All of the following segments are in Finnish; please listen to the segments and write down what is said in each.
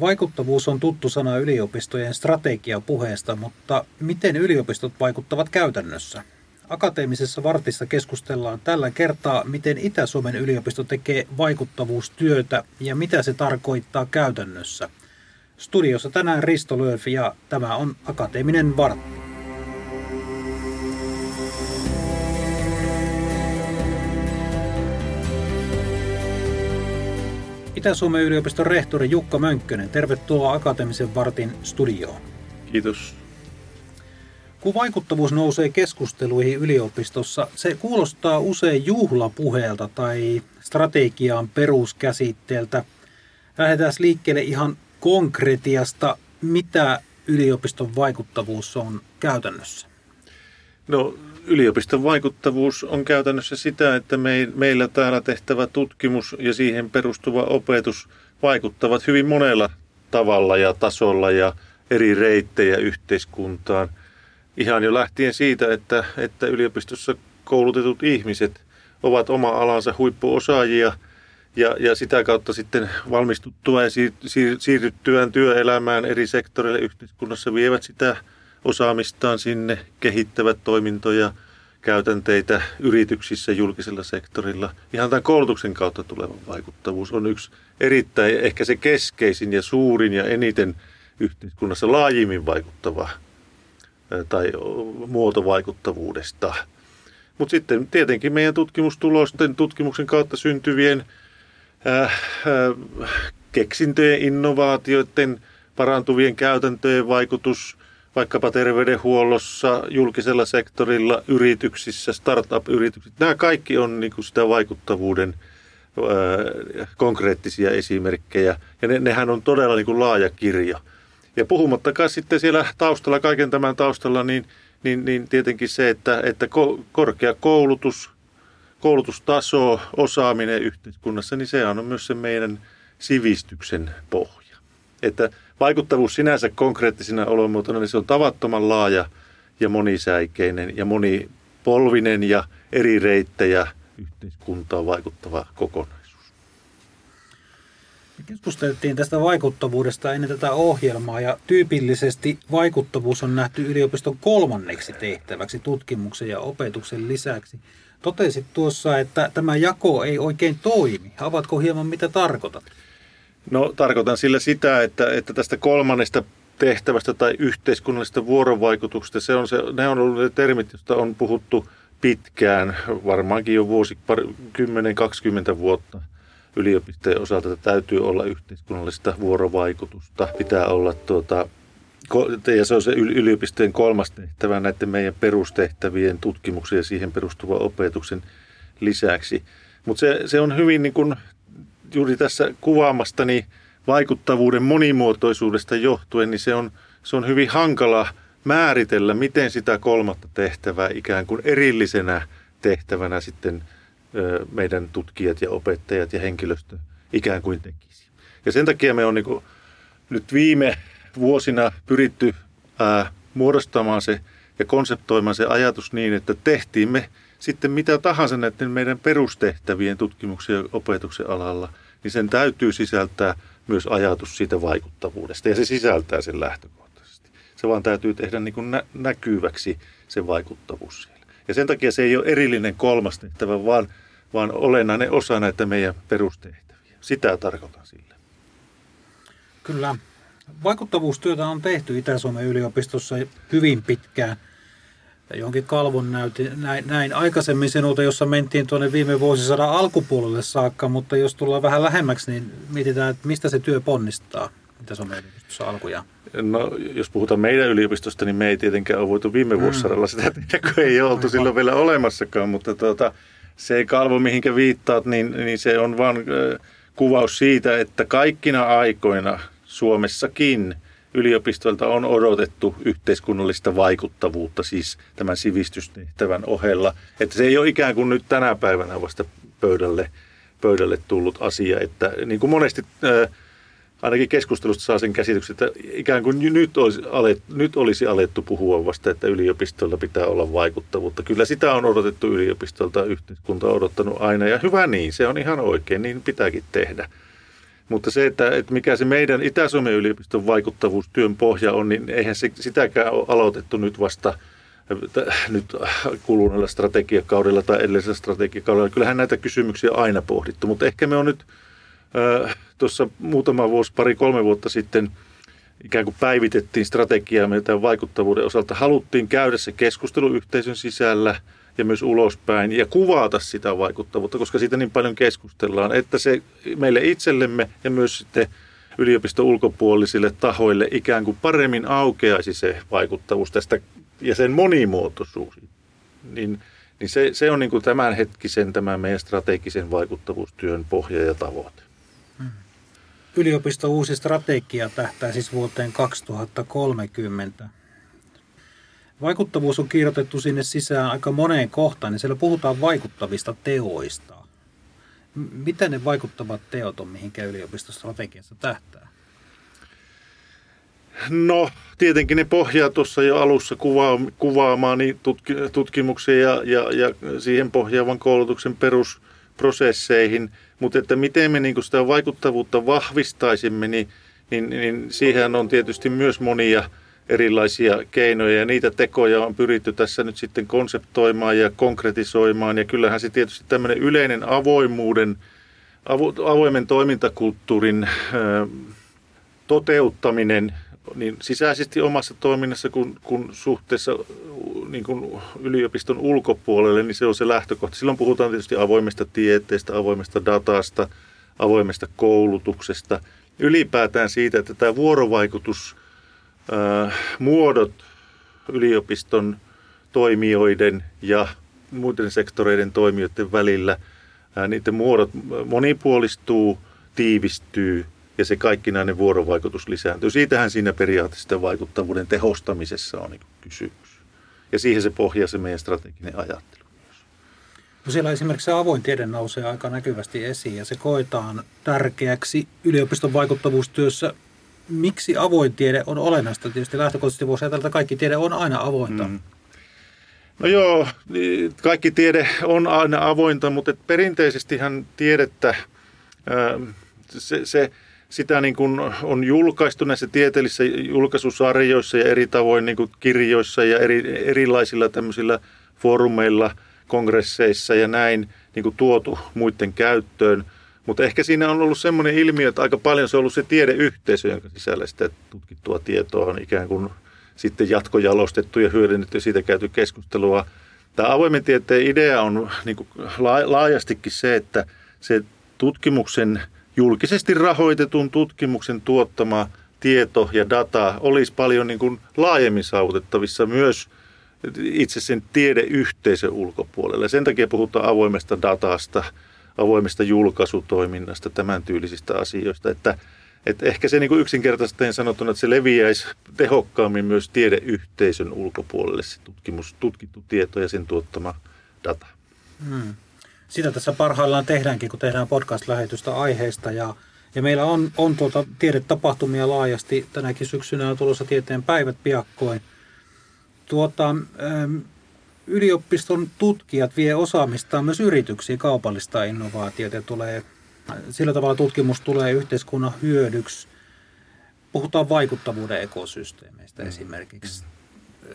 Vaikuttavuus on tuttu sana yliopistojen strategiapuheesta, mutta miten yliopistot vaikuttavat käytännössä? Akateemisessa vartissa keskustellaan tällä kertaa, miten Itä-Suomen yliopisto tekee vaikuttavuustyötä ja mitä se tarkoittaa käytännössä. Studiossa tänään Risto Lööfi ja tämä on Akateeminen vartti. Itä-Suomen yliopiston rehtori Jukka Mönkkönen, tervetuloa Akateemisen vartin studioon. Kiitos. Kun vaikuttavuus nousee keskusteluihin yliopistossa, se kuulostaa usein juhlapuheelta tai strategiaan peruskäsitteeltä. Lähdetään liikkeelle ihan konkretiasta, mitä yliopiston vaikuttavuus on käytännössä? No yliopiston vaikuttavuus on käytännössä sitä, että me, meillä täällä tehtävä tutkimus ja siihen perustuva opetus vaikuttavat hyvin monella tavalla ja tasolla ja eri reittejä yhteiskuntaan. Ihan jo lähtien siitä, että, että yliopistossa koulutetut ihmiset ovat oma alansa huippuosaajia ja, ja sitä kautta sitten valmistuttua ja siir, siir, siirryttyään työelämään eri sektoreille yhteiskunnassa vievät sitä osaamistaan sinne, kehittävät toimintoja, käytänteitä yrityksissä, julkisella sektorilla. Ihan tämän koulutuksen kautta tuleva vaikuttavuus on yksi erittäin ehkä se keskeisin ja suurin ja eniten yhteiskunnassa laajimmin vaikuttava tai muoto vaikuttavuudesta. Mutta sitten tietenkin meidän tutkimustulosten, tutkimuksen kautta syntyvien äh, äh, keksintöjen, innovaatioiden, parantuvien käytäntöjen vaikutus vaikkapa terveydenhuollossa, julkisella sektorilla, yrityksissä, startup-yrityksissä. Nämä kaikki on niin kuin sitä vaikuttavuuden ää, konkreettisia esimerkkejä. Ja ne, nehän on todella niin kuin laaja kirjo. Ja puhumattakaan sitten siellä taustalla, kaiken tämän taustalla, niin, niin, niin tietenkin se, että, että korkea koulutus, koulutustaso, osaaminen yhteiskunnassa, niin se on myös se meidän sivistyksen pohja. Että vaikuttavuus sinänsä konkreettisena olomuotona, niin se on tavattoman laaja ja monisäikeinen ja monipolvinen ja eri reittejä yhteiskuntaan vaikuttava kokonaisuus. Keskusteltiin tästä vaikuttavuudesta ennen tätä ohjelmaa ja tyypillisesti vaikuttavuus on nähty yliopiston kolmanneksi tehtäväksi tutkimuksen ja opetuksen lisäksi. Totesit tuossa, että tämä jako ei oikein toimi. Avatko hieman mitä tarkoitat? No tarkoitan sillä sitä, että, että tästä kolmannesta tehtävästä tai yhteiskunnallisesta vuorovaikutuksesta, se on se, ne on ollut ne termit, joista on puhuttu pitkään, varmaankin jo vuosi, 10-20 vuotta yliopistojen osalta, että täytyy olla yhteiskunnallista vuorovaikutusta, pitää olla tuota, ja se on se yliopistojen kolmas tehtävä näiden meidän perustehtävien tutkimuksen ja siihen perustuvan opetuksen lisäksi. Mutta se, se on hyvin niin kuin juuri tässä kuvaamastani vaikuttavuuden monimuotoisuudesta johtuen, niin se on, se on hyvin hankala määritellä, miten sitä kolmatta tehtävää ikään kuin erillisenä tehtävänä sitten meidän tutkijat ja opettajat ja henkilöstö ikään kuin tekisi. Ja sen takia me on niin nyt viime vuosina pyritty ää, muodostamaan se ja konseptoimaan se ajatus niin, että tehtiin me sitten mitä tahansa näiden meidän perustehtävien tutkimuksen ja opetuksen alalla, niin sen täytyy sisältää myös ajatus siitä vaikuttavuudesta. Ja se sisältää sen lähtökohtaisesti. Se vaan täytyy tehdä niin kuin nä- näkyväksi se vaikuttavuus siellä. Ja sen takia se ei ole erillinen kolmas tehtävä, vaan, vaan olennainen osa näitä meidän perustehtäviä. Sitä tarkoitan sillä. Kyllä. Vaikuttavuustyötä on tehty Itä-Suomen yliopistossa hyvin pitkään – jonkin kalvon näytin, näin, näin aikaisemmin sinulta, jossa mentiin tuonne viime vuosisadan alkupuolelle saakka, mutta jos tullaan vähän lähemmäksi, niin mietitään, että mistä se työ ponnistaa, mitä se on meidän yliopistossa alkujaan. No, jos puhutaan meidän yliopistosta, niin me ei tietenkään ole voitu viime mm. vuosisadalla sitä tehdä, kun ei oltu Aivan. silloin vielä olemassakaan, mutta tuota, se kalvo, mihinkä viittaat, niin, niin se on vain äh, kuvaus siitä, että kaikkina aikoina Suomessakin – yliopistoilta on odotettu yhteiskunnallista vaikuttavuutta siis tämän sivistystehtävän ohella. Että se ei ole ikään kuin nyt tänä päivänä vasta pöydälle, pöydälle tullut asia. Että niin kuin monesti ää, ainakin keskustelusta saa sen käsityksen, että ikään kuin nyt olisi, alettu, nyt olisi alettu puhua vasta, että yliopistolla pitää olla vaikuttavuutta. Kyllä sitä on odotettu yliopistolta, yhteiskunta on odottanut aina ja hyvä niin, se on ihan oikein, niin pitääkin tehdä. Mutta se, että, että mikä se meidän Itä-Suomen yliopiston vaikuttavuustyön pohja on, niin eihän se, sitäkään ole aloitettu nyt vasta nyt kuluneella strategiakaudella tai edellisellä strategiakaudella. Kyllähän näitä kysymyksiä aina pohdittu, mutta ehkä me on nyt äh, tuossa muutama vuosi, pari, kolme vuotta sitten ikään kuin päivitettiin strategiaa meidän vaikuttavuuden osalta. Haluttiin käydä se keskustelu yhteisön sisällä – ja myös ulospäin ja kuvata sitä vaikuttavuutta, koska siitä niin paljon keskustellaan, että se meille itsellemme ja myös sitten yliopiston ulkopuolisille tahoille ikään kuin paremmin aukeaisi se vaikuttavuus tästä ja sen monimuotoisuus. Niin, niin se, se on niin kuin tämänhetkisen, tämän meidän strategisen vaikuttavuustyön pohja ja tavoite. Yliopisto uusi strategia tähtää siis vuoteen 2030. Vaikuttavuus on kirjoitettu sinne sisään aika moneen kohtaan, niin siellä puhutaan vaikuttavista teoista. Mitä ne vaikuttavat teot on, mihinkä yliopistostrategiassa tähtää? No, tietenkin ne pohjaa tuossa jo alussa kuvaa, kuvaamaan tutkimuksia ja, ja, ja siihen pohjaavan koulutuksen perusprosesseihin, mutta että miten me niin sitä vaikuttavuutta vahvistaisimme, niin, niin, niin siihen on tietysti myös monia erilaisia keinoja ja niitä tekoja on pyritty tässä nyt sitten konseptoimaan ja konkretisoimaan ja kyllähän se tietysti tämmöinen yleinen avoimuuden, avo, avoimen toimintakulttuurin ö, toteuttaminen niin sisäisesti omassa toiminnassa kuin, kuin suhteessa niin kuin yliopiston ulkopuolelle, niin se on se lähtökohta. Silloin puhutaan tietysti avoimesta tieteestä, avoimesta datasta, avoimesta koulutuksesta, ylipäätään siitä, että tämä vuorovaikutus – muodot yliopiston toimijoiden ja muiden sektoreiden toimijoiden välillä, niiden muodot monipuolistuu, tiivistyy ja se kaikkinainen vuorovaikutus lisääntyy. Siitähän siinä periaatteessa vaikuttavuuden tehostamisessa on kysymys. Ja siihen se pohjaa se meidän strateginen ajattelu. No siellä esimerkiksi se avoin tiede nousee aika näkyvästi esiin ja se koetaan tärkeäksi yliopiston vaikuttavuustyössä miksi avoin tiede on olennaista? Tietysti lähtökohtaisesti voisi ajatella, että kaikki tiede on aina avointa. Mm. No joo, niin kaikki tiede on aina avointa, mutta perinteisestihan tiedettä, se, se, sitä niin kuin on julkaistu näissä tieteellisissä julkaisusarjoissa ja eri tavoin niin kuin kirjoissa ja eri, erilaisilla tämmöisillä foorumeilla, kongresseissa ja näin niin kuin tuotu muiden käyttöön – mutta ehkä siinä on ollut semmoinen ilmiö, että aika paljon se on ollut se tiedeyhteisö, jonka sisällä sitä tutkittua tietoa on ikään kuin sitten jatkojalostettu ja hyödynnetty ja siitä käyty keskustelua. Tämä avoimen tieteen idea on niin kuin laajastikin se, että se tutkimuksen, julkisesti rahoitetun tutkimuksen tuottama tieto ja data olisi paljon niin kuin laajemmin saavutettavissa myös itse sen tiedeyhteisön ulkopuolelle. Sen takia puhutaan avoimesta datasta – avoimesta julkaisutoiminnasta, tämän tyylisistä asioista, että, että ehkä se niin yksinkertaisesti sanottuna, että se leviäisi tehokkaammin myös tiedeyhteisön ulkopuolelle se tutkimus, tutkittu tieto ja sen tuottama data. Hmm. Sitä tässä parhaillaan tehdäänkin, kun tehdään podcast-lähetystä aiheesta ja, ja meillä on, on tuota tiedetapahtumia laajasti. Tänäkin syksynä on tulossa tieteen päivät piakkoin. Tuota, yliopiston tutkijat vie osaamistaan myös yrityksiin kaupallista innovaatiota ja tulee, sillä tavalla tutkimus tulee yhteiskunnan hyödyksi. Puhutaan vaikuttavuuden ekosysteemeistä mm. esimerkiksi.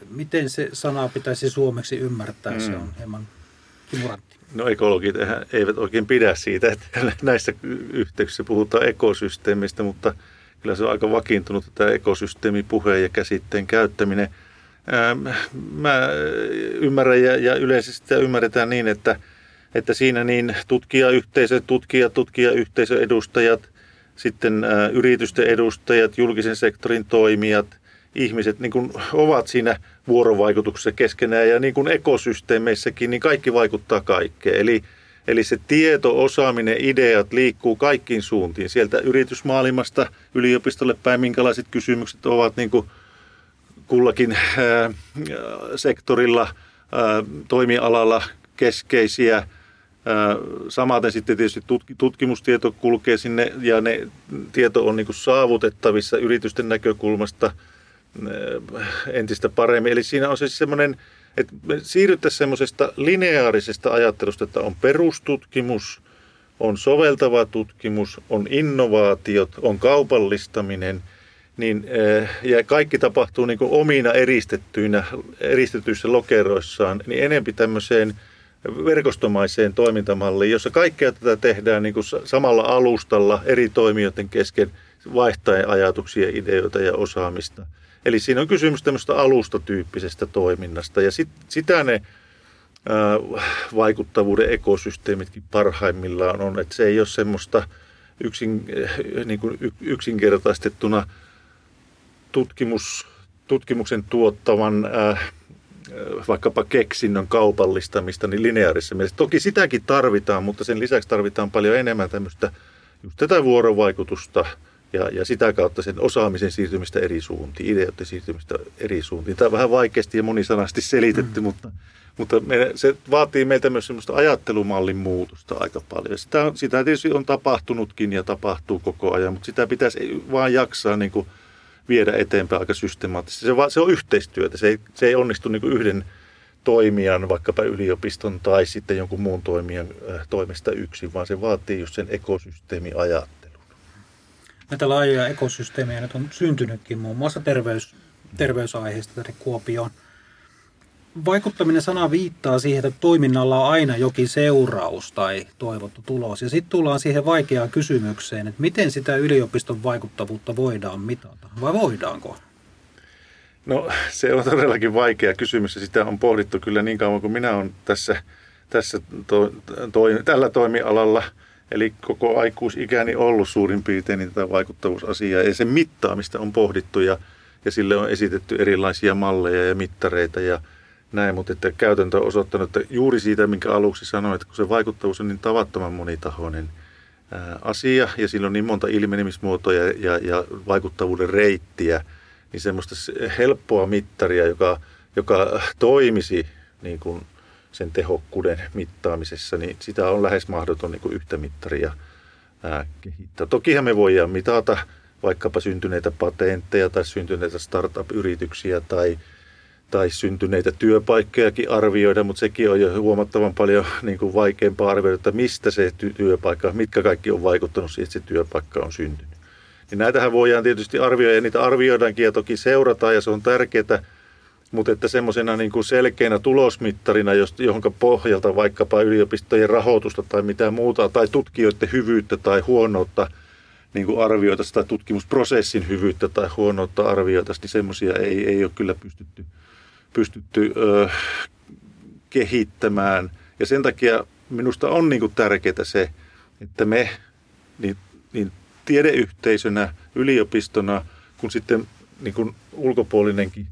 Miten se sana pitäisi suomeksi ymmärtää? Mm. Se on hieman kimurantti. No ekologit eivät oikein pidä siitä, että näissä yhteyksissä puhutaan ekosysteemistä, mutta kyllä se on aika vakiintunut tämä ekosysteemipuheen ja käsitteen käyttäminen – Ähm, mä ymmärrän ja, ja yleisesti ymmärretään niin, että, että siinä niin tutkijayhteisö, tutkija, tutkijayhteisön edustajat, sitten äh, yritysten edustajat, julkisen sektorin toimijat, ihmiset niin kuin ovat siinä vuorovaikutuksessa keskenään ja niin kuin ekosysteemeissäkin, niin kaikki vaikuttaa kaikkeen. Eli, eli se tieto, osaaminen, ideat liikkuu kaikkiin suuntiin. Sieltä yritysmaailmasta yliopistolle päin, minkälaiset kysymykset ovat niin kuin kullakin äh, sektorilla, äh, toimialalla keskeisiä. Äh, samaten sitten tietysti tutkimustieto kulkee sinne ja ne tieto on niin saavutettavissa yritysten näkökulmasta entistä paremmin. Eli siinä on se semmoinen, että me siirryttäisiin semmoisesta lineaarisesta ajattelusta, että on perustutkimus, on soveltava tutkimus, on innovaatiot, on kaupallistaminen, niin, eh, ja kaikki tapahtuu niin omina eristettyinä, eristetyissä lokeroissaan, niin enempi tämmöiseen verkostomaiseen toimintamalliin, jossa kaikkea tätä tehdään niin kuin samalla alustalla eri toimijoiden kesken vaihtaen ajatuksia, ideoita ja osaamista. Eli siinä on kysymys tämmöistä alustatyyppisestä toiminnasta ja sit, sitä ne vaikuttavuuden ekosysteemitkin parhaimmillaan on, että se ei ole semmoista yksin, niin kuin yksinkertaistettuna tutkimus, tutkimuksen tuottavan äh, vaikkapa keksinnön kaupallistamista niin lineaarisessa mielessä. Toki sitäkin tarvitaan, mutta sen lisäksi tarvitaan paljon enemmän tämmöistä just tätä vuorovaikutusta ja, ja sitä kautta sen osaamisen siirtymistä eri suuntiin, ideoiden siirtymistä eri suuntiin. Tämä on vähän vaikeasti ja monisanasti selitetty, mm. mutta mutta me, se vaatii meiltä myös semmoista ajattelumallin muutosta aika paljon. Sitä, sitä tietysti on tapahtunutkin ja tapahtuu koko ajan, mutta sitä pitäisi vaan jaksaa niin kuin viedä eteenpäin aika systemaattisesti. Se, se on yhteistyötä, se ei, se ei onnistu niin yhden toimijan, vaikkapa yliopiston tai sitten jonkun muun toimijan äh, toimesta yksin, vaan se vaatii just sen ekosysteemiajattelun. Näitä laajoja ekosysteemejä nyt on syntynytkin muun muassa terveys, terveysaiheista tänne Kuopioon – vaikuttaminen sana viittaa siihen, että toiminnalla on aina jokin seuraus tai toivottu tulos. Ja sitten tullaan siihen vaikeaan kysymykseen, että miten sitä yliopiston vaikuttavuutta voidaan mitata, vai voidaanko? No se on todellakin vaikea kysymys ja sitä on pohdittu kyllä niin kauan kuin minä olen tässä, tässä to, to, tällä toimialalla, eli koko aikuisikäni ollut suurin piirtein niin tätä vaikuttavuusasiaa ja sen mittaamista on pohdittu ja, ja sille on esitetty erilaisia malleja ja mittareita ja – näin, mutta että käytäntö on osoittanut, että juuri siitä, minkä aluksi sanoin, että kun se vaikuttavuus on niin tavattoman monitahoinen asia ja sillä on niin monta ilmenemismuotoa ja, ja, vaikuttavuuden reittiä, niin semmoista helppoa mittaria, joka, joka toimisi niin kuin sen tehokkuuden mittaamisessa, niin sitä on lähes mahdoton niin kuin yhtä mittaria ää, kehittää. Tokihan me voidaan mitata vaikkapa syntyneitä patentteja tai syntyneitä startup-yrityksiä tai – tai syntyneitä työpaikkojakin arvioida, mutta sekin on jo huomattavan paljon niin kuin vaikeampaa arvioida, että mistä se työpaikka, mitkä kaikki on vaikuttanut siihen, että se työpaikka on syntynyt. Niin näitähän voidaan tietysti arvioida ja niitä arvioidaankin ja toki seurataan ja se on tärkeää, mutta että semmoisena niin kuin selkeänä tulosmittarina, johon pohjalta vaikkapa yliopistojen rahoitusta tai mitä muuta, tai tutkijoiden hyvyyttä tai huonoutta niin kuin arvioitaisiin, tai tutkimusprosessin hyvyyttä tai huonoutta arvioitaisiin, niin semmoisia ei, ei ole kyllä pystytty pystytty ö, kehittämään. Ja sen takia minusta on niin tärkeää se, että me niin, niin tiedeyhteisönä, yliopistona, kun sitten niin kuin ulkopuolinenkin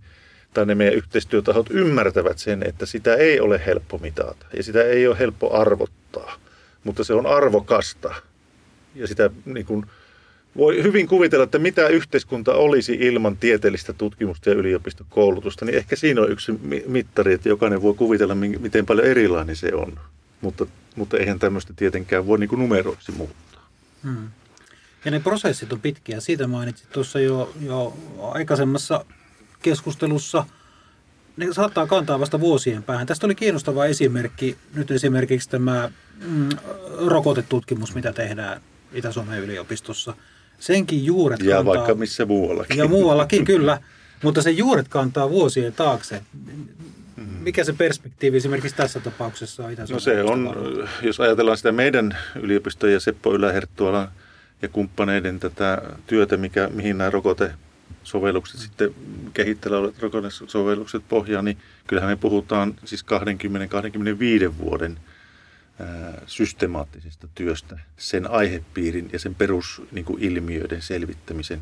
tai ne meidän yhteistyötahot ymmärtävät sen, että sitä ei ole helppo mitata ja sitä ei ole helppo arvottaa, mutta se on arvokasta ja sitä niin kuin, voi hyvin kuvitella, että mitä yhteiskunta olisi ilman tieteellistä tutkimusta ja yliopistokoulutusta, niin ehkä siinä on yksi mittari, että jokainen voi kuvitella, miten paljon erilainen se on. Mutta, mutta eihän tämmöistä tietenkään voi niin kuin numeroiksi muuttaa. Hmm. Ja ne prosessit on pitkiä. Siitä mainitsit tuossa jo, jo aikaisemmassa keskustelussa. Ne saattaa kantaa vasta vuosien päähän. Tästä oli kiinnostava esimerkki. Nyt esimerkiksi tämä mm, rokotetutkimus, mitä tehdään Itä-Suomen yliopistossa – senkin juuret ja kantaa... vaikka missä muuallakin. Ja muuallakin, kyllä. Mutta se juuret kantaa vuosien taakse. Mikä se perspektiivi esimerkiksi tässä tapauksessa on No se on, jos ajatellaan sitä meidän yliopistojen ja Seppo Yläherttualan ja kumppaneiden tätä työtä, mikä, mihin nämä rokotesovellukset sitten kehittelevät rokotesovellukset pohjaa, niin kyllähän me puhutaan siis 20-25 vuoden – systemaattisesta työstä sen aihepiirin ja sen perusilmiöiden niin selvittämisen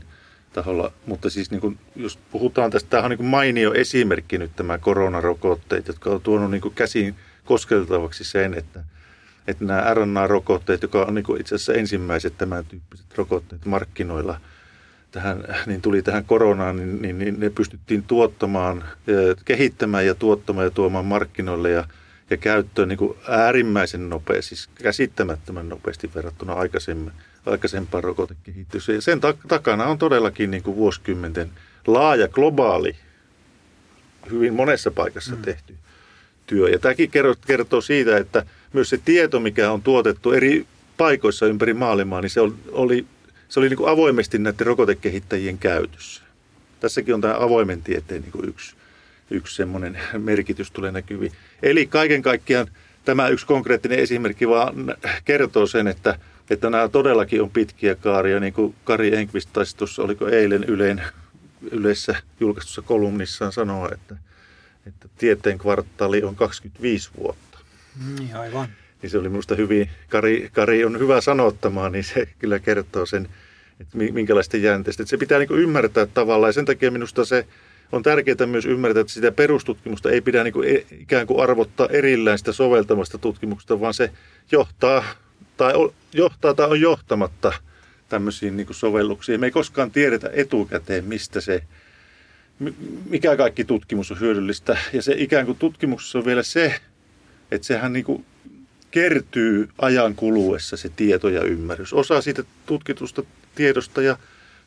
taholla. Mutta siis niin kuin, jos puhutaan tästä, tämä on niin kuin mainio esimerkki nyt tämä koronarokotteet, jotka on tuonut niin kuin käsiin koskeltavaksi sen, että, että nämä RNA-rokotteet, joka on niin kuin itse asiassa ensimmäiset tämän tyyppiset rokotteet markkinoilla, tähän, niin tuli tähän koronaan, niin, niin, niin ne pystyttiin tuottamaan, kehittämään ja tuottamaan ja tuomaan markkinoille ja – ja käyttöön niin kuin äärimmäisen nopeasti, siis käsittämättömän nopeasti verrattuna aikaisemmin, aikaisempaan rokotekehitykseen. Ja sen takana on todellakin niin kuin vuosikymmenten laaja globaali, hyvin monessa paikassa mm. tehty työ. Ja tämäkin kertoo siitä, että myös se tieto, mikä on tuotettu eri paikoissa ympäri maailmaa, niin se oli, se oli niin kuin avoimesti näiden rokotekehittäjien käytössä. Tässäkin on tämä avoimen tieteen niin kuin yksi, yksi semmoinen merkitys tulee näkyviin. Eli kaiken kaikkiaan tämä yksi konkreettinen esimerkki vaan kertoo sen, että, että nämä todellakin on pitkiä kaaria, niin kuin Kari Enqvist taisi tuossa, oliko eilen Yleen, yleisessä julkaistussa kolumnissaan sanoa, että, että tieteen kvartaali on 25 vuotta. Niin, aivan. Niin se oli minusta hyvin, Kari, Kari on hyvä sanottamaan, niin se kyllä kertoo sen, että minkälaista jänteistä. Että se pitää niin ymmärtää tavallaan ja sen takia minusta se on tärkeää myös ymmärtää, että sitä perustutkimusta ei pidä niin kuin e, ikään kuin arvottaa erillään sitä soveltamasta tutkimuksesta, vaan se johtaa tai on, johtaa tai on johtamatta tämmöisiin niin sovelluksiin. Me ei koskaan tiedetä etukäteen, mistä se, mikä kaikki tutkimus on hyödyllistä. Ja se ikään kuin tutkimuksessa on vielä se, että sehän niin kuin kertyy ajan kuluessa se tieto ja ymmärrys. Osa siitä tutkitusta tiedosta ja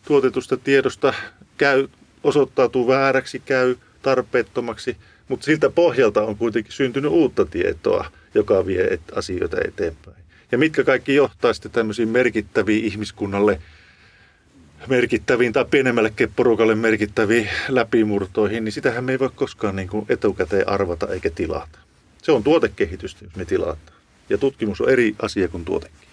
tuotetusta tiedosta käy, osoittautuu vääräksi, käy tarpeettomaksi, mutta siltä pohjalta on kuitenkin syntynyt uutta tietoa, joka vie asioita eteenpäin. Ja mitkä kaikki johtaa sitten tämmöisiin merkittäviin ihmiskunnalle merkittäviin tai pienemmällekin porukalle merkittäviin läpimurtoihin, niin sitähän me ei voi koskaan niin kuin etukäteen arvata eikä tilata. Se on tuotekehitystä, jos me tilataan. Ja tutkimus on eri asia kuin tuotekehitys.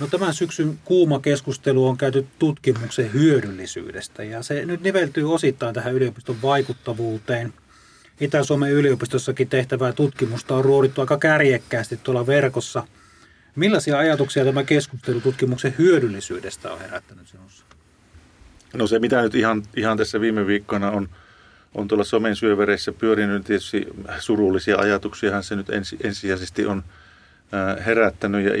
No tämän syksyn kuuma keskustelu on käyty tutkimuksen hyödyllisyydestä ja se nyt niveltyy osittain tähän yliopiston vaikuttavuuteen. Itä-Suomen yliopistossakin tehtävää tutkimusta on ruodittu aika kärjekkäästi tuolla verkossa. Millaisia ajatuksia tämä keskustelu tutkimuksen hyödyllisyydestä on herättänyt sinussa? No se mitä nyt ihan, ihan tässä viime viikkoina on on tuolla somen syövereissä pyörinyt tietysti surullisia ajatuksia, se nyt ensi, ensisijaisesti on herättänyt ja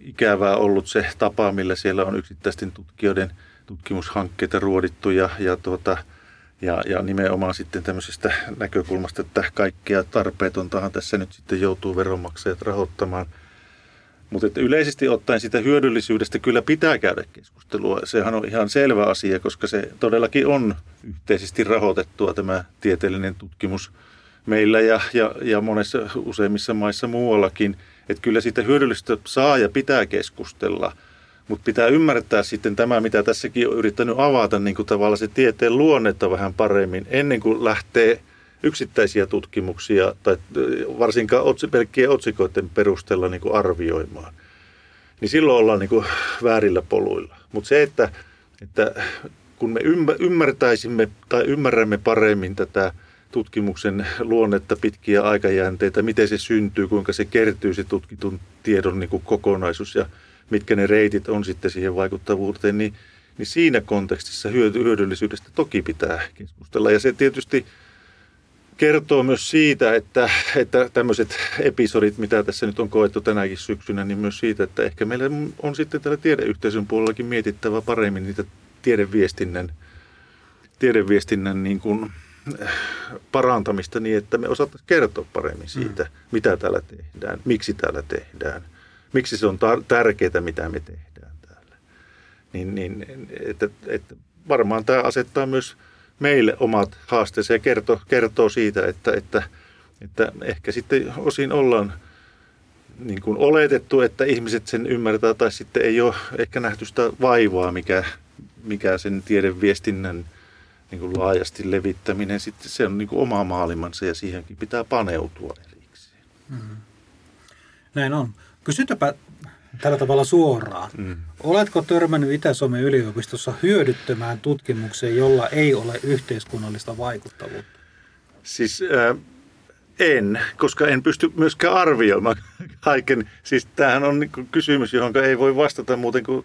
ikävää ollut se tapa, millä siellä on yksittäisten tutkijoiden tutkimushankkeita ruodittu ja, ja, tuota, ja, ja nimenomaan sitten tämmöisestä näkökulmasta, että kaikkea tarpeetontahan tässä nyt sitten joutuu veronmaksajat rahoittamaan – mutta yleisesti ottaen sitä hyödyllisyydestä kyllä pitää käydä keskustelua. Sehän on ihan selvä asia, koska se todellakin on yhteisesti rahoitettua tämä tieteellinen tutkimus meillä ja, ja, ja monessa useimmissa maissa muuallakin. Että kyllä siitä hyödyllistä saa ja pitää keskustella. Mutta pitää ymmärtää sitten tämä, mitä tässäkin on yrittänyt avata, niin kuin tavallaan se tieteen luonnetta vähän paremmin, ennen kuin lähtee – yksittäisiä tutkimuksia tai varsinkaan otsi, pelkkien otsikoiden perusteella niin kuin arvioimaan, niin silloin ollaan niin kuin väärillä poluilla. Mutta se, että, että kun me ymmärtäisimme tai ymmärrämme paremmin tätä tutkimuksen luonnetta, pitkiä aikajänteitä, miten se syntyy, kuinka se kertyy se tutkitun tiedon niin kuin kokonaisuus ja mitkä ne reitit on sitten siihen vaikuttavuuteen, niin, niin siinä kontekstissa hyödyllisyydestä toki pitää keskustella. Ja se tietysti kertoo myös siitä, että, että tämmöiset episodit, mitä tässä nyt on koettu tänäkin syksynä, niin myös siitä, että ehkä meillä on sitten tällä tiedeyhteisön puolellakin mietittävä paremmin niitä tiedeviestinnän, tiedeviestinnän niin kuin parantamista niin, että me osataan kertoa paremmin siitä, mm. mitä täällä tehdään, miksi täällä tehdään, miksi se on tar- tärkeää, mitä me tehdään täällä. Niin, niin että, että varmaan tämä asettaa myös meille omat haasteensa ja kertoo, kertoo siitä, että, että, että ehkä sitten osin ollaan niin kuin oletettu, että ihmiset sen ymmärtää tai sitten ei ole ehkä nähty sitä vaivaa, mikä, mikä sen tiedeviestinnän niin kuin laajasti levittäminen, sitten se on niin kuin oma maailmansa ja siihenkin pitää paneutua erikseen. Mm. Näin on. Kysytäpä tällä tavalla suoraan. Mm. Oletko törmännyt Itä-Suomen yliopistossa hyödyttömään tutkimukseen, jolla ei ole yhteiskunnallista vaikuttavuutta? Siis äh, en, koska en pysty myöskään arvioimaan kaiken. Siis tämähän on niin kysymys, johon ei voi vastata muuten kuin,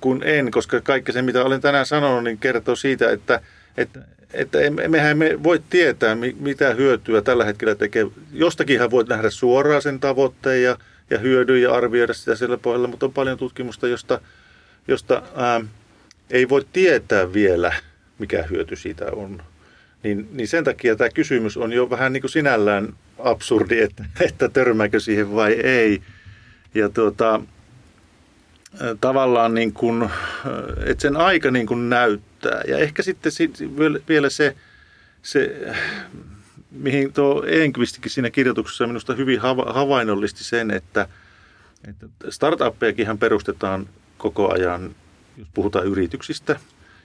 kuin en, koska kaikki se, mitä olen tänään sanonut, niin kertoo siitä, että, että että mehän me voi tietää, mitä hyötyä tällä hetkellä tekee. Jostakinhan voit nähdä suoraan sen tavoitteen ja ja hyödyn ja arvioida sitä sillä pohjalla, mutta on paljon tutkimusta, josta, josta ää, ei voi tietää vielä, mikä hyöty siitä on. Niin, niin sen takia tämä kysymys on jo vähän niin kuin sinällään absurdi, että, että törmääkö siihen vai ei. Ja tuota, tavallaan niin kuin, että sen aika niin kuin näyttää. Ja ehkä sitten vielä se, se mihin tuo Enqvistikin siinä kirjoituksessa minusta hyvin havainnollisti sen, että, Että startuppejakin perustetaan koko ajan, jos puhutaan yrityksistä,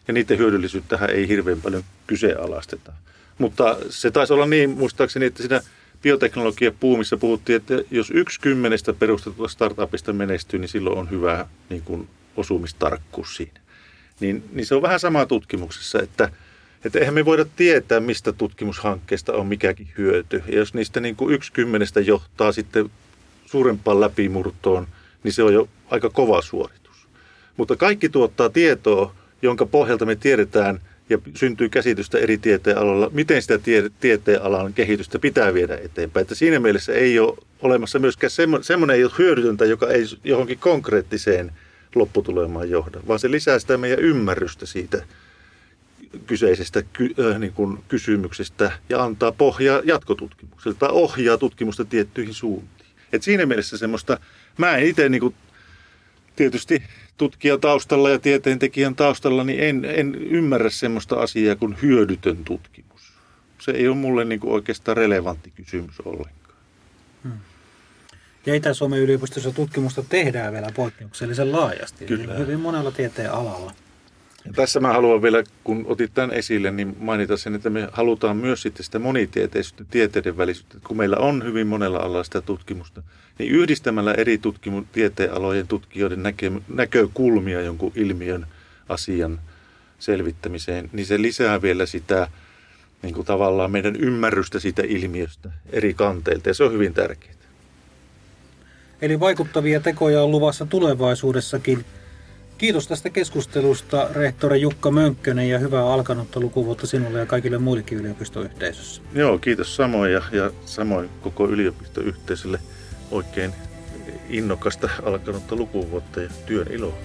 ja niiden hyödyllisyyttähän ei hirveän paljon kyseenalaisteta. Mutta se taisi olla niin, muistaakseni, että siinä bioteknologian puumissa puhuttiin, että jos yksi kymmenestä perustetusta startupista menestyy, niin silloin on hyvä niin kuin osumistarkkuus siinä. Niin, niin se on vähän sama tutkimuksessa, että, että eihän me voida tietää, mistä tutkimushankkeesta on mikäkin hyöty. Ja jos niistä niin kuin yksi kymmenestä johtaa sitten suurempaan läpimurtoon, niin se on jo aika kova suoritus. Mutta kaikki tuottaa tietoa, jonka pohjalta me tiedetään ja syntyy käsitystä eri tieteenaloilla, miten sitä tie- tieteenalan kehitystä pitää viedä eteenpäin. Että siinä mielessä ei ole olemassa myöskään semmoinen ei ole hyödytöntä, joka ei johonkin konkreettiseen lopputulemaan johda, vaan se lisää sitä meidän ymmärrystä siitä kyseisestä ky- äh, niin kuin kysymyksestä ja antaa pohjaa jatkotutkimukselle tai ohjaa tutkimusta tiettyihin suuntiin. Et siinä mielessä semmoista, mä en itse niin tietysti tutkijan taustalla ja tieteentekijän taustalla, niin en, en ymmärrä semmoista asiaa kuin hyödytön tutkimus. Se ei ole mulle niin kuin oikeastaan relevantti kysymys ollenkaan. Hmm. Ja Itä-Suomen yliopistossa tutkimusta tehdään vielä poikkeuksellisen laajasti, Kyllä. hyvin monella tieteen alalla. Tässä mä haluan vielä, kun otit tämän esille, niin mainita sen, että me halutaan myös sitten sitä monitieteisyyttä, tieteiden välisyyttä. Kun meillä on hyvin monella alalla sitä tutkimusta, niin yhdistämällä eri tutkimu- tieteenalojen tutkijoiden näkö- näkökulmia jonkun ilmiön, asian selvittämiseen, niin se lisää vielä sitä niin kuin tavallaan meidän ymmärrystä siitä ilmiöstä eri kanteilta, ja se on hyvin tärkeää. Eli vaikuttavia tekoja on luvassa tulevaisuudessakin – Kiitos tästä keskustelusta, rehtori Jukka Mönkkönen, ja hyvää alkanutta lukuvuotta sinulle ja kaikille muillekin yliopistoyhteisössä. Joo, kiitos samoin ja, ja samoin koko yliopistoyhteisölle oikein innokasta alkanutta lukuvuotta ja työn iloa.